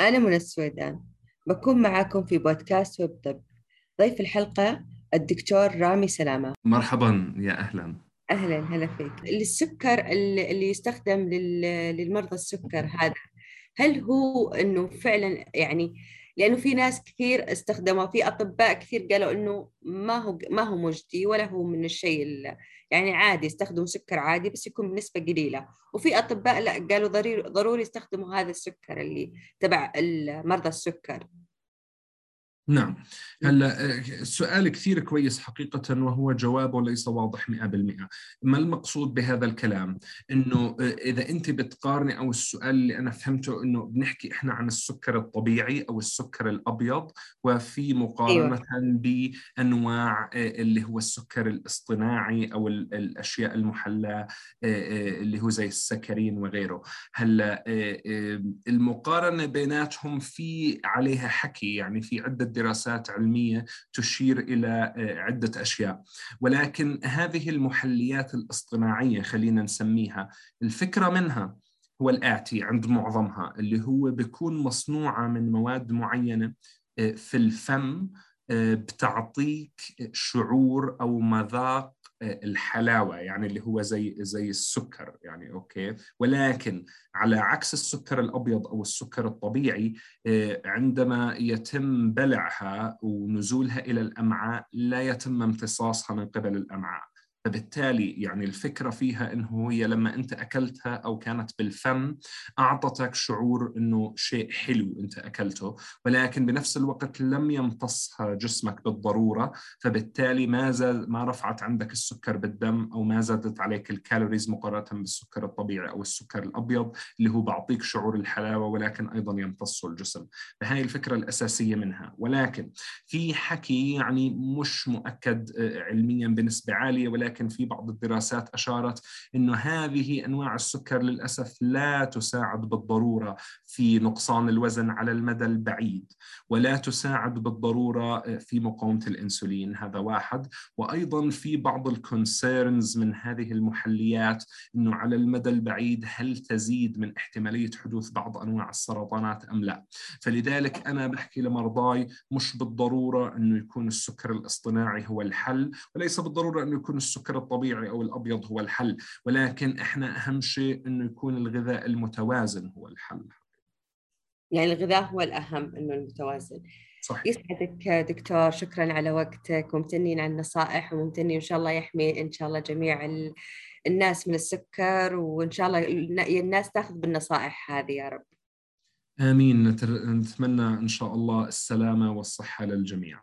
أنا من السويدان. بكون معاكم في بودكاست ويب طب. ضيف الحلقة الدكتور رامي سلامة. مرحبا يا أهلا. أهلا هلا فيك. السكر اللي يستخدم للمرضى السكر هذا هل هو أنه فعلا يعني لأنه في ناس كثير استخدموا في أطباء كثير قالوا إنه ما هو ما هو مجدي ولا هو من الشيء يعني عادي يستخدموا سكر عادي بس يكون بنسبة قليلة. وفي أطباء لا قالوا ضروري ضروري يستخدموا هذا السكر اللي تبع مرضى السكر. نعم. هلا السؤال كثير كويس حقيقة وهو جوابه ليس واضح 100% ما المقصود بهذا الكلام؟ إنه إذا أنت بتقارني أو السؤال اللي أنا فهمته إنه بنحكي إحنا عن السكر الطبيعي أو السكر الأبيض وفي مقارنة أيوة. بانواع اللي هو السكر الاصطناعي أو الأشياء المحلاة اللي هو زي السكرين وغيره. هلا المقارنة بيناتهم في عليها حكي يعني في عدة دراسات علمية تشير إلى آه، عدة أشياء. ولكن هذه المحليات الاصطناعية خلينا نسميها الفكرة منها هو الآتي عند معظمها اللي هو بيكون مصنوعة من مواد معينة آه، في الفم آه، بتعطيك شعور أو مذاق الحلاوة يعني اللي هو زي زي السكر يعني أوكي. ولكن على عكس السكر الأبيض أو السكر الطبيعي آه، عندما يتم بلعها ونزولها إلى الأمعاء لا يتم امتصاصها من قبل الأمعاء. فبالتالي يعني الفكرة فيها أنه هي لما أنت أكلتها أو كانت بالفم أعطتك شعور أنه شيء حلو أنت أكلته ولكن بنفس الوقت لم يمتصها جسمك بالضرورة فبالتالي ما زاد ما رفعت عندك السكر بالدم أو ما زادت عليك الكالوريز مقارنة بالسكر الطبيعي أو السكر الأبيض اللي هو بعطيك شعور الحلاوة ولكن أيضا يمتصه الجسم. فهي الفكرة الأساسية منها. ولكن في حكي يعني مش مؤكد آه، علميا بنسبة عالية ولكن ولكن في بعض الدراسات أشارت أنه هذه أنواع السكر للأسف لا تساعد بالضرورة في نقصان الوزن على المدى البعيد ولا تساعد بالضرورة في مقاومة الإنسولين. هذا واحد. وأيضا في بعض الكونسيرنز من هذه المحليات أنه على المدى البعيد هل تزيد من احتمالية حدوث بعض أنواع السرطانات أم لا؟ فلذلك أنا بحكي لمرضاي مش بالضرورة أنه يكون السكر الاصطناعي هو الحل وليس بالضرورة أنه يكون السكر السكر الطبيعي أو الأبيض هو الحل ولكن إحنا أهم شيء إنه يكون الغذاء المتوازن هو الحل. يعني الغذاء هو الأهم إنه المتوازن. صحيح. يسعدك دكتور شكرا على وقتك وممتنين على النصائح وممتنين إن شاء الله يحمي إن شاء الله جميع الناس من السكر وإن شاء الله الناس تأخذ بالنصائح هذه يا رب. آمين. نتمنى إن شاء الله السلامة والصحة للجميع.